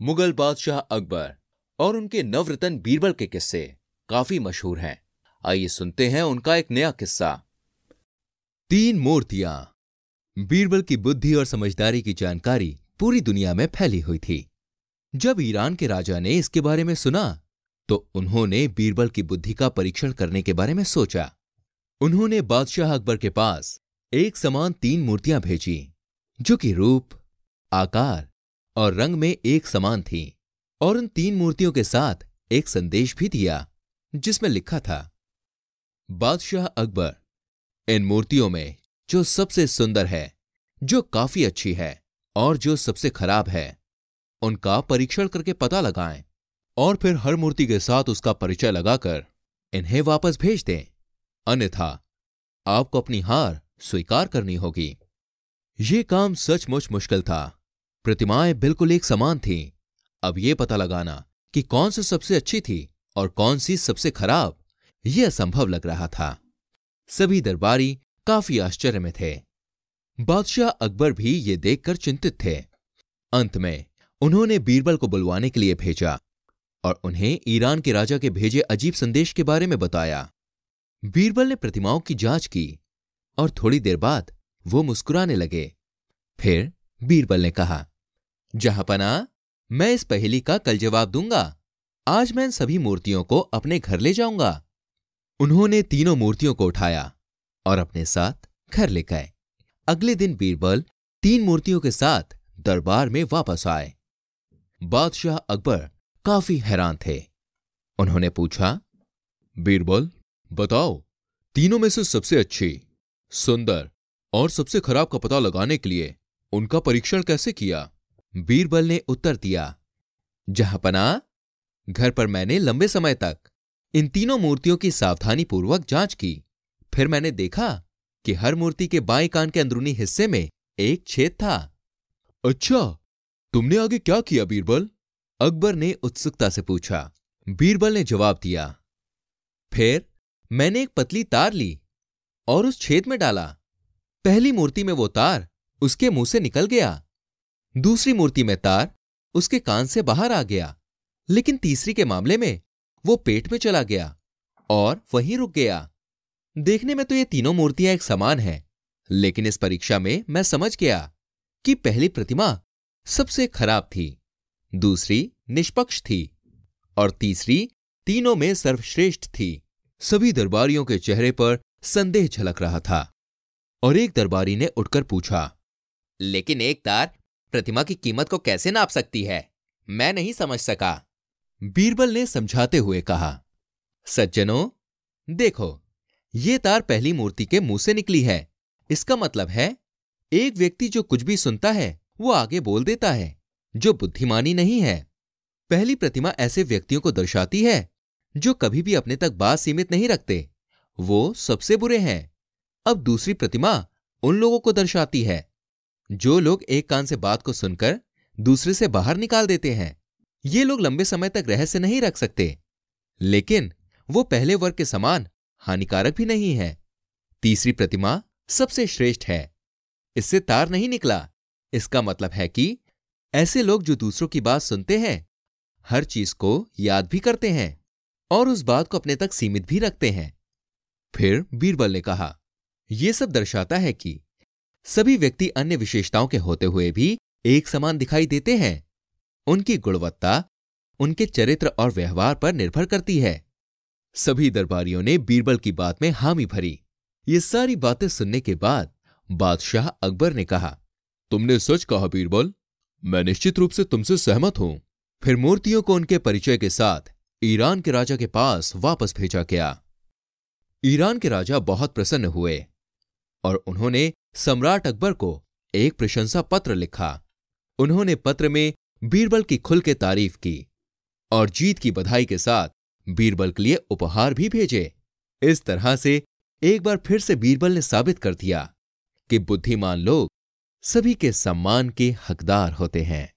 मुगल बादशाह अकबर और उनके नवरतन बीरबल के किस्से काफ़ी मशहूर हैं। आइए सुनते हैं उनका एक नया किस्सा। तीन मूर्तियाँ। बीरबल की बुद्धि और समझदारी की जानकारी पूरी दुनिया में फैली हुई थी। जब ईरान के राजा ने इसके बारे में सुना तो उन्होंने बीरबल की बुद्धि का परीक्षण करने के बारे में सोचा। उन्होंने बादशाह अकबर के पास एक समान तीन मूर्तियाँ भेजी। जो कि रूप, आकार और रंग में एक समान थी, और उन तीन मूर्तियों के साथ एक संदेश भी दिया, जिसमें लिखा था, बादशाह अकबर, इन मूर्तियों में जो सबसे सुंदर है, जो काफ़ी अच्छी है और जो सबसे खराब है, उनका परीक्षण करके पता लगाएँ और फिर हर मूर्ति के साथ उसका परिचय लगाकर इन्हें वापस भेज दें। अन्यथा आपको अपनी हार स्वीकार करनी होगी। ये काम सचमुच मुश्किल था। प्रतिमाएँ बिल्कुल एक समान थीं। अब यह पता लगाना कि कौन सी सबसे अच्छी थी और कौन सी सबसे खराब यह असंभव लग रहा था। सभी दरबारी काफ़ी आश्चर्य में थे। बादशाह अकबर भी ये देखकर चिंतित थे। अंत में उन्होंने बीरबल को बुलवाने के लिए भेजा और उन्हें ईरान के राजा के भेजे अजीब संदेश के बारे में बताया। बीरबल ने प्रतिमाओं की जाँच की और थोड़ी देर बाद वो मुस्कुराने लगे। फिर बीरबल ने कहा जहांपना मैं इस पहेली का कल जवाब दूँगा। आज मैं इन सभी मूर्तियों को अपने घर ले जाऊँगा। उन्होंने तीनों मूर्तियों को उठाया और अपने साथ घर ले गए। अगले दिन बीरबल तीन मूर्तियों के साथ दरबार में वापस आए। बादशाह अकबर काफ़ी हैरान थे। उन्होंने पूछा, बीरबल, बताओ, तीनों में से सबसे अच्छी, सुंदर और सबसे खराब का पता लगाने के लिए उनका परीक्षण कैसे किया? बीरबल ने उत्तर दिया जहांपना घर पर मैंने लंबे समय तक इन तीनों मूर्तियों की सावधानीपूर्वक जाँच की। फिर मैंने देखा कि हर मूर्ति के बाएँ कान के अंदरूनी हिस्से में एक छेद था। अच्छा तुमने आगे क्या किया बीरबल? अकबर ने उत्सुकता से पूछा। बीरबल ने जवाब दिया, फिर मैंने एक पतली तार ली और उस छेद में डाला। पहली मूर्ति में वो तार उसके मुँह से निकल गया। दूसरी मूर्ति में तार उसके कान से बाहर आ गया। लेकिन तीसरी के मामले में वो पेट में चला गया और वहीं रुक गया। देखने में तो ये तीनों मूर्तियाँ एक समान हैं, लेकिन इस परीक्षा में मैं समझ गया कि पहली प्रतिमा सबसे खराब थी, दूसरी निष्पक्ष थी और तीसरी तीनों में सर्वश्रेष्ठ थी। सभी दरबारियों के चेहरे पर संदेह झलक रहा था। और एक दरबारी ने उठकर पूछा, लेकिन एक तार प्रतिमा की कीमत को कैसे नाप सकती है? मैं नहीं समझ सका। बीरबल ने समझाते हुए कहा, सज्जनों, देखो, ये तार पहली मूर्ति के मुँह से निकली है। इसका मतलब है, एक व्यक्ति जो कुछ भी सुनता है, वो आगे बोल देता है, जो बुद्धिमानी नहीं है। पहली प्रतिमा ऐसे व्यक्तियों को दर्शाती है, जो कभी भी अपने तक बात सीमित नहीं रखते। वो सबसे बुरे हैं। अब दूसरी प्रतिमा उन लोगों को दर्शाती है, जो लोग एक कान से बात को सुनकर दूसरे से बाहर निकाल देते हैं। ये लोग लंबे समय तक रहस्य नहीं रख सकते, लेकिन वो पहले वर्ग के समान हानिकारक भी नहीं है। तीसरी प्रतिमा सबसे श्रेष्ठ है। इससे तार नहीं निकला। इसका मतलब है कि ऐसे लोग जो दूसरों की बात सुनते हैं, हर चीज़ को याद भी करते हैं और उस बात को अपने तक सीमित भी रखते हैं। फिर बीरबल ने कहा ये सब दर्शाता है कि सभी व्यक्ति अन्य विशेषताओं के होते हुए भी एक समान दिखाई देते हैं। उनकी गुणवत्ता, उनके चरित्र और व्यवहार पर निर्भर करती है। सभी दरबारियों ने बीरबल की बात में हामी भरी। ये सारी बातें सुनने के बाद बादशाह अकबर ने कहा, तुमने सच कहा बीरबल। मैं निश्चित रूप से तुमसे सहमत हूँ। फिर मूर्तियों को उनके परिचय के साथ ईरान के राजा के पास वापस भेजा गया। ईरान के राजा बहुत प्रसन्न हुए। और उन्होंने सम्राट अकबर को एक प्रशंसा पत्र लिखा। उन्होंने पत्र में बीरबल की खुल के तारीफ़ की और जीत की बधाई के साथ बीरबल के लिए उपहार भी भेजे। इस तरह से एक बार फिर से बीरबल ने साबित कर दिया कि बुद्धिमान लोग सभी के सम्मान के हकदार होते हैं।